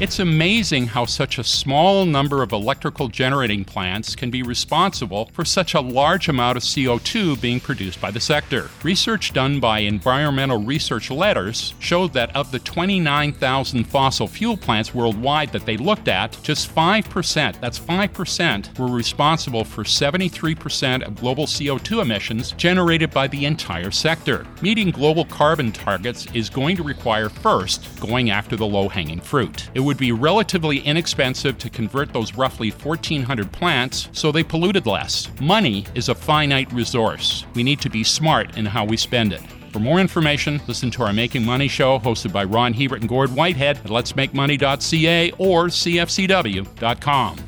It's amazing how such a small number of electrical generating plants can be responsible for such a large amount of CO2 being produced by the sector. Research done by Environmental Research Letters showed that of the 29,000 fossil fuel plants worldwide that they looked at, just 5%, that's 5%, were responsible for 73% of global CO2 emissions generated by the entire sector. Meeting global carbon targets is going to require first going after the low hanging fruit. It would be relatively inexpensive to convert those roughly 1,400 plants so they polluted less. Money is a finite resource. We need to be smart in how we spend it. For more information, listen to our Making Money show hosted by Ron Hebert and Gord Whitehead at letsmakemoney.ca or cfcw.com.